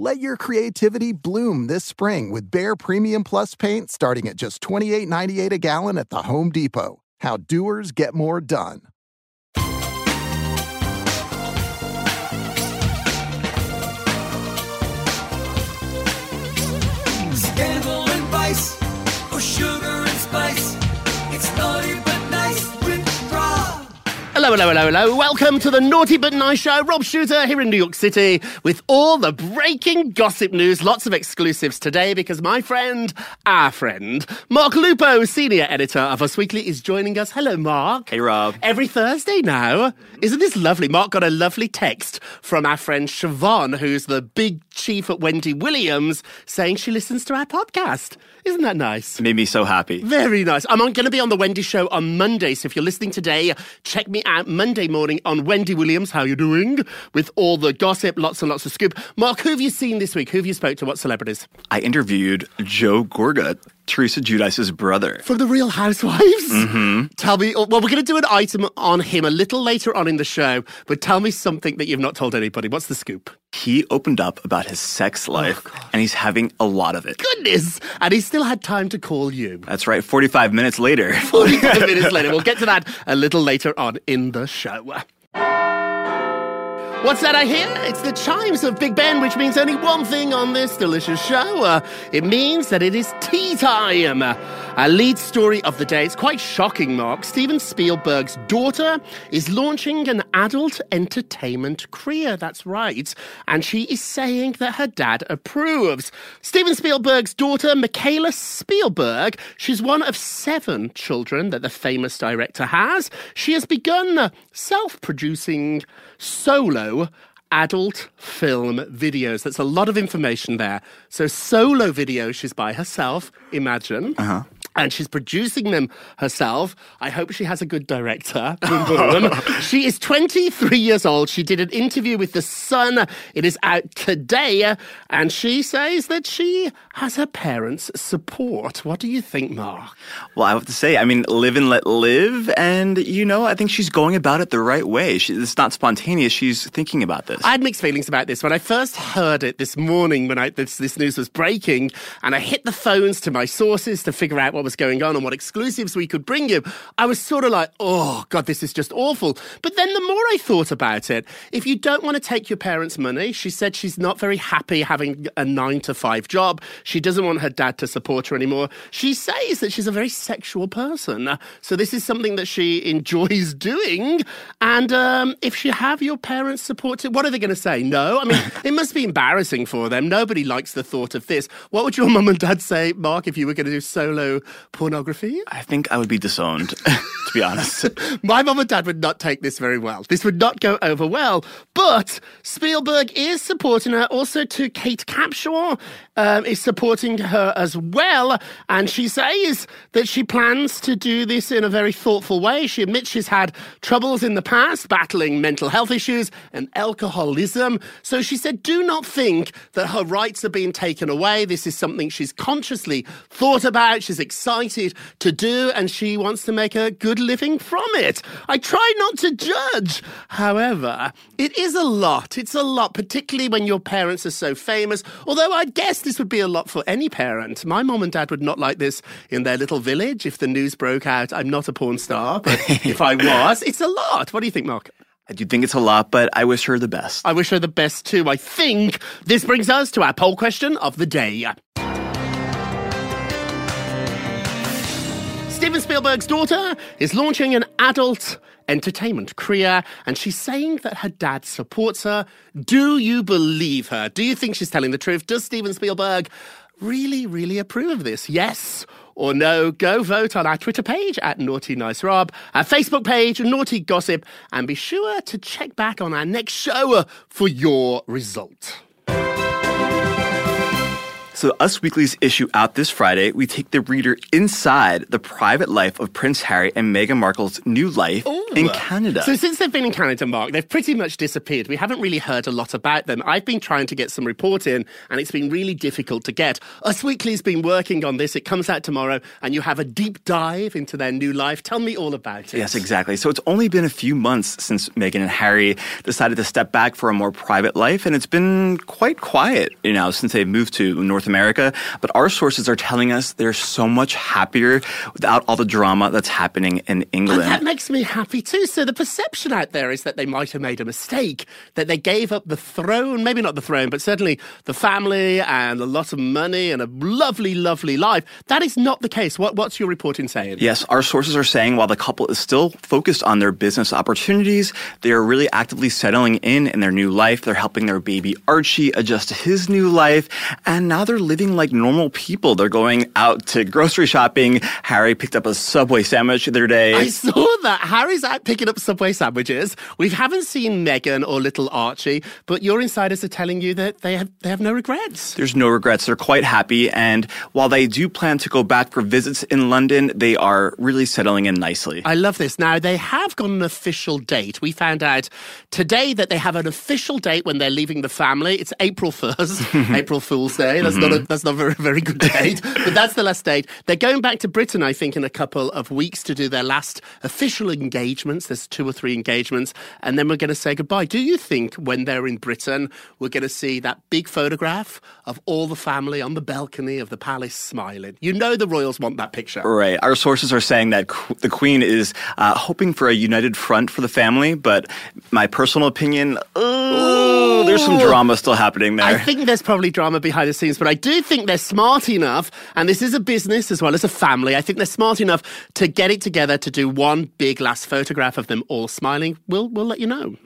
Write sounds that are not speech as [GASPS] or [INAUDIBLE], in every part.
Let your creativity bloom this spring with Behr Premium Plus paint starting at just $28.98 a gallon at the Home Depot. How doers get more done. Scandal and vice, or sugar and spice. It's naughty. Hello, hello, hello, hello. Welcome to the Naughty But Nice Show. Rob Shuter here in New York City with all the breaking gossip news. Lots of exclusives today because my friend, our friend, Mark Lupo, senior editor of Us Weekly, is joining us. Hello, Mark. Hey, Rob. Every Thursday now. Isn't this lovely? Mark got a lovely text from our friend Siobhan, who's the big chief at Wendy Williams, saying she listens to our podcast. Isn't that nice? It made me so happy. Very nice. I'm going to be on the Wendy Show on Monday, so if you're listening today, check me out Monday morning on Wendy Williams. How you doing? With all the gossip, lots and lots of scoop. Mark, who have you seen this week? Who have you spoke to? What celebrities? I interviewed Joe Gorga, Teresa Giudice's brother. From the Real Housewives? Mm-hmm. Tell me, well, we're going to do an item on him a little later on in the show, but tell me something that you've not told anybody. What's the scoop? He opened up about his sex life, and he's having a lot of it. Goodness! And he still had time to call you. That's right, 45 minutes later. [LAUGHS] 45 [LAUGHS] minutes later. We'll get to that a little later on in the show. What's that I hear? It's the chimes of Big Ben, which means only one thing on this delicious show. Uh, it means that it is tea time. Our lead story of the day. It's quite shocking, Mark. Steven Spielberg's daughter is launching an adult entertainment career. That's right. And she is saying that her dad approves. Steven Spielberg's daughter, Mikaela Spielberg, she's one of seven children that the famous director has. She has begun self producing solo adult film videos. That's a lot of information there. So, solo videos, she's by herself, imagine. Uh-huh. And she's producing them herself. I hope she has a good director. [LAUGHS] She is 23 years old. She did an interview with The Sun. It is out today. And she says that she has her parents' support. What do you think, Mark? Well, I have to say, I mean, live and let live. And, you know, I think she's going about it the right way. She, it's not spontaneous. She's thinking about this. I had mixed feelings about this. When I first heard it this morning, when I, this, this news was breaking, and I hit the phones to my sources to figure out what was going on and what exclusives we could bring you, I was sort of like, oh, God, this is just awful. But then the more I thought about it, if you don't want to take your parents' money, she said she's not very happy having a nine to five job. She doesn't want her dad to support her anymore. She says that she's a very sexual person. So this is something that she enjoys [LAUGHS] doing. And um, if you have your parents support what are they going to say? No? I mean, [LAUGHS] it must be embarrassing for them. Nobody likes the thought of this. What would your [LAUGHS] mum and dad say, Mark, if you were going to do solo pornography? I think I would be disowned, [LAUGHS] to be honest. [LAUGHS] My mum and dad would not take this very well. This would not go over well. But Spielberg is supporting her. Also, to Kate Capshaw um, is supporting her as well. And she says that she plans to do this in a very thoughtful way. She admits she's had troubles in the past, battling mental health issues and alcoholism. So she said, do not think that her rights are being taken away. This is something she's consciously thought about. She's excited to do, and she wants to make a good living from it. I try not to judge. However, it is a lot. It's a lot, particularly when your parents are so famous. Although I guess this would be a lot for any parent. My mom and dad would not like this in their little village if the news broke out. I'm not a porn star, but [LAUGHS] if I was, it's a lot. What do you think, Mark? I do think it's a lot, but I wish her the best. I wish her the best too. I think this brings us to our poll question of the day. Steven Spielberg's daughter is launching an adult entertainment career, and she's saying that her dad supports her. Do you believe her? Do you think she's telling the truth? Does Steven Spielberg really, really approve of this? Yes or no? Go vote on our Twitter page at Naughty Nice Rob, our Facebook page, Naughty Gossip, and be sure to check back on our next show for your result. So, Us Weekly's issue out this Friday, we take the reader inside the private life of Prince Harry and Meghan Markle's new life in Canada. So since they've been in Canada, Mark, they've pretty much disappeared. We haven't really heard a lot about them. I've been trying to get some reporting, and it's been really difficult to get. Us Weekly's been working on this. It comes out tomorrow, and you have a deep dive into their new life. Tell me all about it. Yes, exactly. So it's only been a few months since Meghan and Harry decided to step back for a more private life, and it's been quite quiet, you know, since they've moved to North America. But our sources are telling us they're so much happier without all the drama that's happening in England. And that makes me happy too. So the perception out there is that they might have made a mistake, that they gave up the throne, maybe not the throne, but certainly the family and a lot of money and a lovely, lovely life. That is not the case. What, what's your reporting saying? Yes, our sources are saying while the couple is still focused on their business opportunities, they are really actively settling in in their new life. They're helping their baby Archie adjust to his new life, and now they're living like normal people. They're going out to grocery shopping. Harry picked up a Subway sandwich the other day. I saw that. Harry's out picking up Subway sandwiches. We haven't seen Meghan or little Archie, but your insiders are telling you that they have they have no regrets. There's no regrets. They're quite happy. And while they do plan to go back for visits in London, they are really settling in nicely. I love this. Now, they have got an official date. We found out today that they have an official date when they're leaving the family. It's April 1st, [LAUGHS] April Fool's Day. That's not a, that's not a very, very good date, [LAUGHS] but that's the last date. They're going back to Britain, I think, in a couple of weeks to do their last official engagements. There's two or three engagements, and then we're going to say goodbye. Do you think when they're in Britain, we're going to see that big photograph of all the family on the balcony of the palace smiling? You know the royals want that picture. Right. Our sources are saying that qu- the Queen is uh, hoping for a united front for the family, but my personal opinion, oh, there's some drama still happening there. I think there's probably drama behind the scenes, but I do think they're smart enough, and this is a business as well as a family. I think they're smart enough to get it together to do one big last photograph of them all smiling. We'll we'll let you know.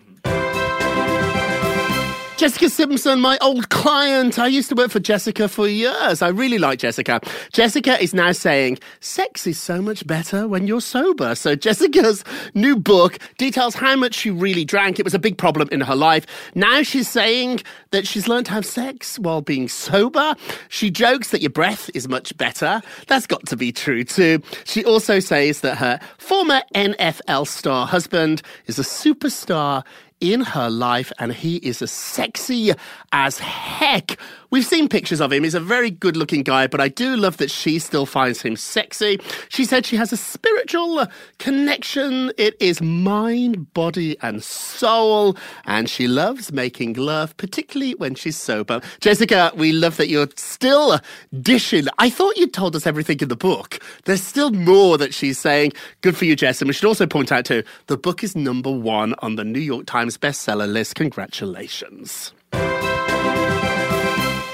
Jessica Simpson, my old client. I used to work for Jessica for years. I really like Jessica. Jessica is now saying sex is so much better when you're sober. So Jessica's new book details how much she really drank. It was a big problem in her life. Now she's saying that she's learned to have sex while being sober. She jokes that your breath is much better. That's got to be true too. She also says that her former NFL star husband is a superstar in her life, and he is as sexy as heck. We've seen pictures of him. He's a very good looking guy, but I do love that she still finds him sexy. She said she has a spiritual connection. It is mind, body, and soul, and she loves making love, particularly when she's sober. Jessica, we love that you're still dishing. I thought you'd told us everything in the book. There's still more that she's saying. Good for you, Jess. And we should also point out, too, the book is number one on the New York Times bestseller list. Congratulations.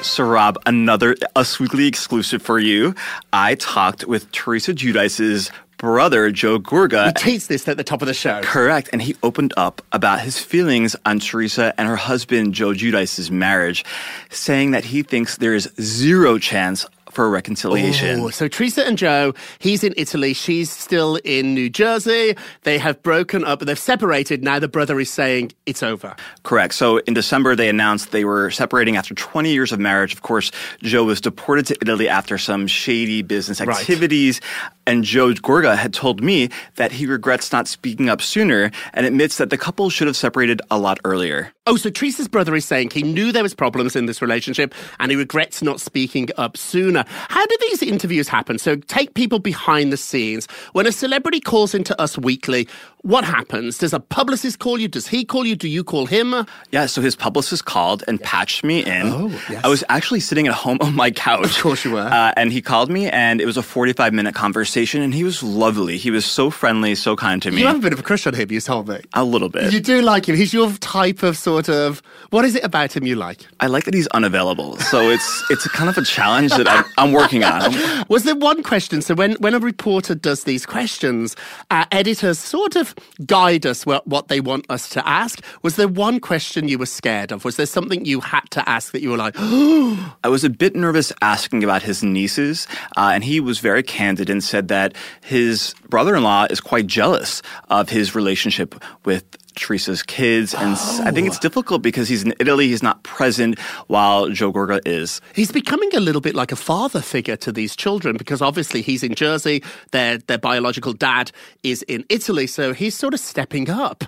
So, Rob, another Us Weekly exclusive for you. I talked with Teresa Giudice's brother, Joe Gorga. He teased this at the top of the show. Correct. And he opened up about his feelings on Teresa and her husband, Joe Giudice's marriage, saying that he thinks there is zero chance for a reconciliation. Oh, so Teresa and Joe, he's in Italy, she's still in New Jersey. They have broken up, they've separated. Now the brother is saying it's over. Correct. So in December, they announced they were separating after 20 years of marriage. Of course, Joe was deported to Italy after some shady business Right. activities. And Joe Gorga had told me that he regrets not speaking up sooner and admits that the couple should have separated a lot earlier. Oh, so Teresa's brother is saying he knew there was problems in this relationship and he regrets not speaking up sooner. How do these interviews happen? So take people behind the scenes. When a celebrity calls into Us Weekly, what happens? Does a publicist call you? Does he call you? Do you call him? Yeah, so his publicist called and patched me in. Oh, yes. I was actually sitting at home on my couch. Of course you were. Uh, and he called me, and it was a 45 minute conversation, and he was lovely. He was so friendly, so kind to me. You have a bit of a crush on him, you told me. a little bit. You do like him. He's your type of sort of. What is it about him you like? I like that he's unavailable. So it's [LAUGHS] it's kind of a challenge that I'm, I'm working on. [LAUGHS] Was there one question? So when, when a reporter does these questions, uh, editors sort of guide us what, what they want us to ask. Was there one question you were scared of? Was there something you had to ask that you were like, [GASPS] I was a bit nervous asking about his nieces, uh, and he was very candid and said that his brother in law is quite jealous of his relationship with Teresa's kids. And I think it's oh. difficult because he's in Italy, he's not present while Joe Gorga is. He's becoming a little bit like a father figure to these children because obviously he's in Jersey, their their biological dad is in Italy, so he's sort of stepping up.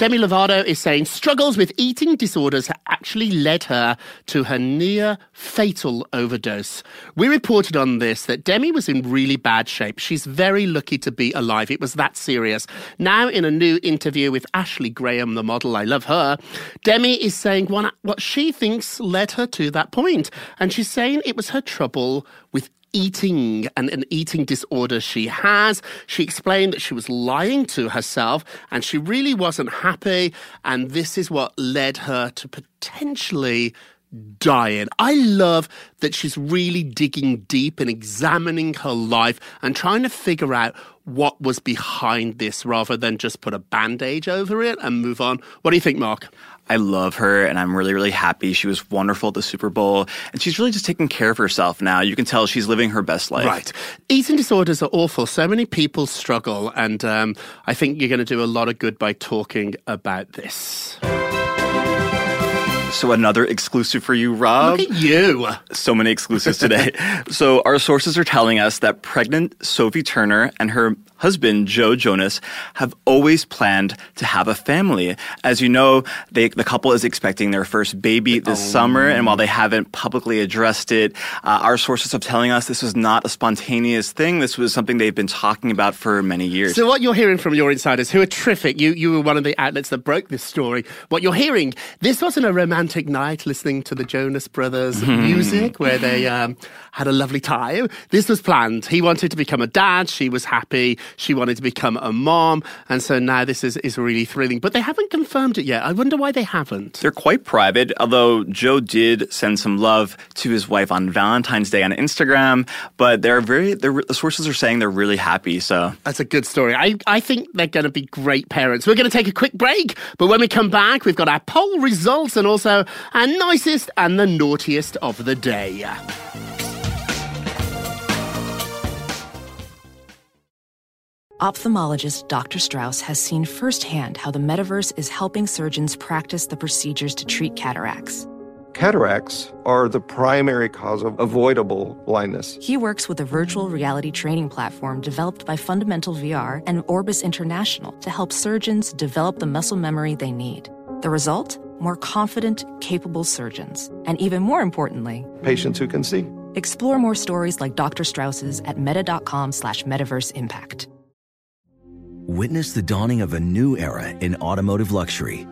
Demi Lovato is saying struggles with eating disorders actually led her to her near fatal overdose. We reported on this that Demi was in really bad shape. She's very lucky to be alive. It was that serious. Now, in a new interview with Ashley Graham, the model, I love her, Demi is saying what, she thinks led her to that point. And she's saying it was her trouble with eating and an eating disorder she has. She explained that she was lying to herself and she really wasn't happy. And this is what led her to potentially dying. I love that she's really digging deep and examining her life and trying to figure out what was behind this rather than just put a bandage over it and move on. What do you think, Mark? I love her and I'm really, really happy. She was wonderful at the Super Bowl and she's really just taking care of herself now. You can tell she's living her best life. Right. Eating disorders are awful. So many people struggle, and um, I think you're going to do a lot of good by talking about this. So another exclusive for you, Rob. Look at you. So many exclusives today. [LAUGHS] so our sources are telling us that pregnant Sophie Turner and her husband Joe Jonas have always planned to have a family. As you know, they, the couple is expecting their first baby this summer, and while they haven't publicly addressed it, uh, our sources are telling us this was not a spontaneous thing. This was something they've been talking about for many years. So what you're hearing from your insiders, who are terrific, you you were one of the outlets that broke this story. What you're hearing, this wasn't a romantic night listening to the Jonas Brothers music where they um, had a lovely time. This was planned. He wanted to become a dad. She was happy. She wanted to become a mom, and so now this is is really thrilling. But they haven't confirmed it yet. I wonder why they haven't. They're quite private, although Joe did send some love to his wife on Valentine's Day on Instagram. But they're very, they're, the sources are saying they're really happy. So That's a good story. I, I think they're going to be great parents. We're going to take a quick break, but when we come back, we've got our poll results and also our nicest and the naughtiest of the day. Ophthalmologist Dr. Strauss has seen firsthand how the metaverse is helping surgeons practice the procedures to treat cataracts. Cataracts are the primary cause of avoidable blindness. He works with a virtual reality training platform developed by Fundamental VR and Orbis International to help surgeons develop the muscle memory they need. The result? More confident, capable surgeons. And even more importantly, Patients who can see. explore more stories like Dr. Strauss's at meta.com slash metaverse impact. Witness the dawning of a new era in automotive luxury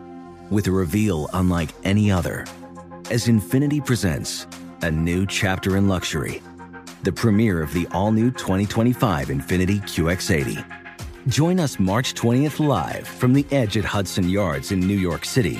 with a reveal unlike any other as Infiniti presents a new chapter in luxury, the premiere of the all new 2025 Infiniti QX80. Join us March 20th live from the edge at Hudson Yards in New York City,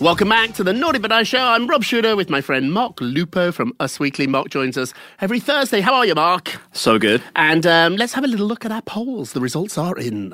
Welcome back to the Naughty But Nice Show. I'm Rob Shuter with my friend Mark Lupo from Us Weekly. Mark joins us every Thursday. How are you, Mark? So good. And um, let's have a little look at our polls. The results are in.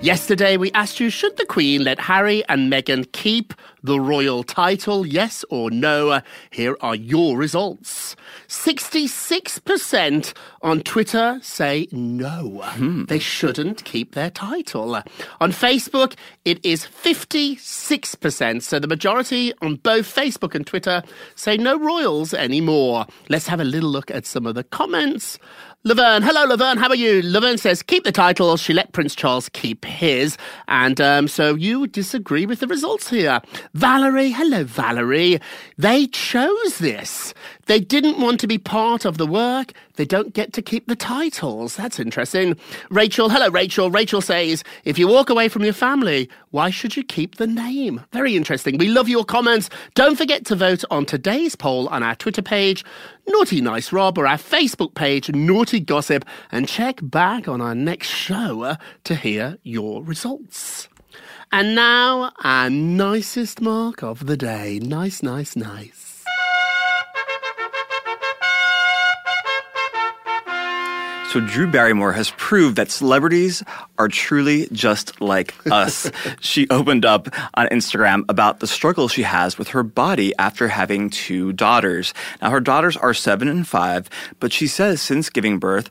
Yesterday, we asked you should the Queen let Harry and Meghan keep the royal title? Yes or no? Here are your results. 66% on Twitter say no. Hmm. They shouldn't keep their title. On Facebook, it is 56%. So the majority on both Facebook and Twitter say no royals anymore. Let's have a little look at some of the comments. Laverne, hello Laverne, how are you? Laverne says, keep the title, she let Prince Charles keep his. And um, so you disagree with the results here. Valerie, hello Valerie. They chose this. They didn't want to be part of the work. They don't get to keep the titles. That's interesting. Rachel, hello Rachel. Rachel says, if you walk away from your family, why should you keep the name? Very interesting. We love your comments. Don't forget to vote on today's poll on our Twitter page, Naughty Nice Rob, or our Facebook page, Naughty Gossip, and check back on our next show uh, to hear your results. And now, our nicest mark of the day. Nice, nice, nice. So Drew Barrymore has proved that celebrities are truly just like [LAUGHS] us. she opened up on Instagram about the struggle she has with her body after having two daughters. Now her daughters are seven and five, but she says since giving birth,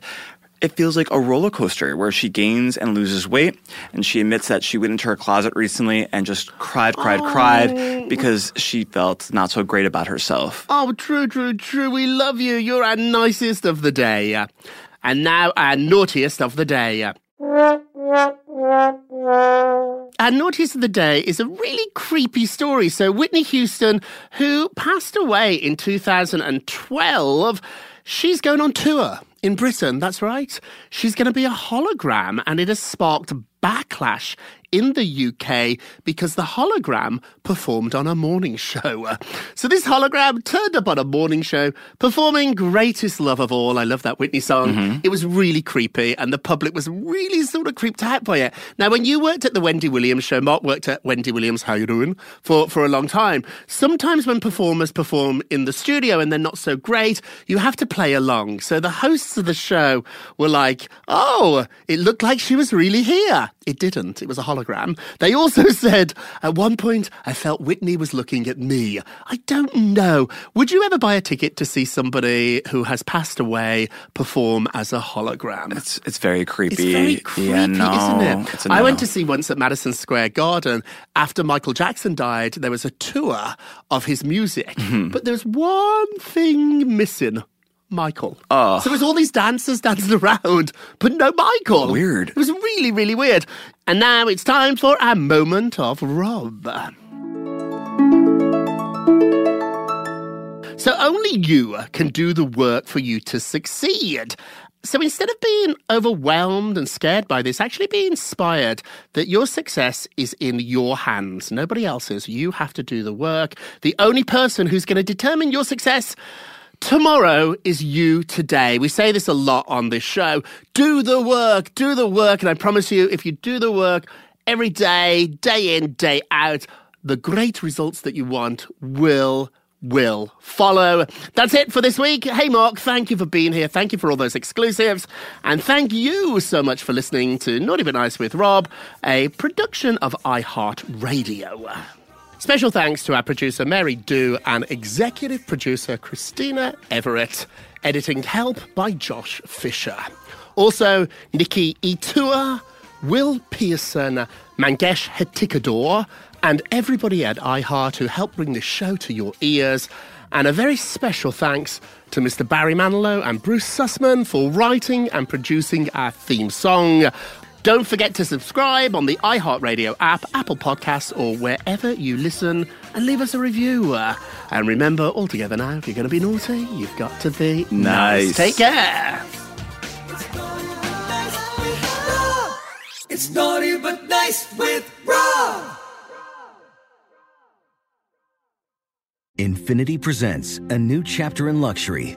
it feels like a roller coaster where she gains and loses weight. And she admits that she went into her closet recently and just cried, cried, cried oh. because she felt not so great about herself. Oh, Drew, Drew, Drew, we love you. You're our nicest of the day. And now our naughtiest of the day. Our naughtiest of the day is a really creepy story. So, Whitney Houston, who passed away in 2012, she's going on tour in Britain. That's right. She's going to be a hologram, and it has sparked backlash in the UK because the hologram performed on a morning show. So this hologram turned up on a morning show performing Greatest Love of All. I love that Whitney song. Mm-hmm. It was really creepy and the public was really sort of creeped out by it. Now, when you worked at the Wendy Williams show, Mark worked at Wendy Williams, how you doing, for, for a long time. Sometimes when performers perform in the studio and they're not so great, you have to play along. So the hosts of the show were like, oh, it looked like she was really here. It didn't. It was a hologram hologram. They also [LAUGHS] said, at one point, I felt Whitney was looking at me. I don't know. Would you ever buy a ticket to see somebody who has passed away perform as a hologram? It's it's very creepy. It's very creepy, yeah, no, isn't it? A I went to see once at Madison Square Garden after Michael Jackson died. There was a tour of his music, Mm-hmm. but there's one thing missing. Michael. Oh. So it was all these dancers dancing around, but no Michael. Weird. It was really, really weird. And now it's time for a moment of Rob. So only you can do the work for you to succeed. So instead of being overwhelmed and scared by this, actually be inspired that your success is in your hands, nobody else's. You have to do the work. The only person who's going to determine your success tomorrow is you today. We say this a lot on this show. Do the work, do the work. And I promise you, if you do the work every day, day in, day out, the great results that you want will will follow. That's it for this week. Hey, Mark, thank you for being here. Thank you for all those exclusives. And thank you so much for listening to Naughty But Nice with Rob, a production of iHeartRadio. Special thanks to our producer Mary Dew and executive producer Christina Everett. Editing help by Josh Fisher. Also, Nikki Itua, Will Pearson, Mangesh Hattikudur, and everybody at iHeart who helped bring this show to your ears. And a very special thanks to Mr. Barry Manilow and Bruce Sussman for writing and producing our theme song. Don't forget to subscribe on the iHeartRadio app, Apple Podcasts, or wherever you listen, and leave us a review. Uh, And remember, all together now, if you're going to be naughty, you've got to be Nice. Take care. It's naughty but nice with Rob. Infiniti presents a new chapter in luxury,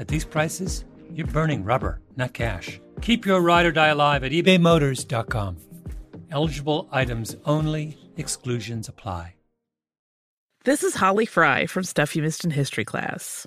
at these prices, you're burning rubber, not cash. Keep your ride or die alive at ebaymotors.com. Eligible items only, exclusions apply. This is Holly Fry from Stuff You Missed in History class.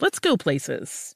let's go places.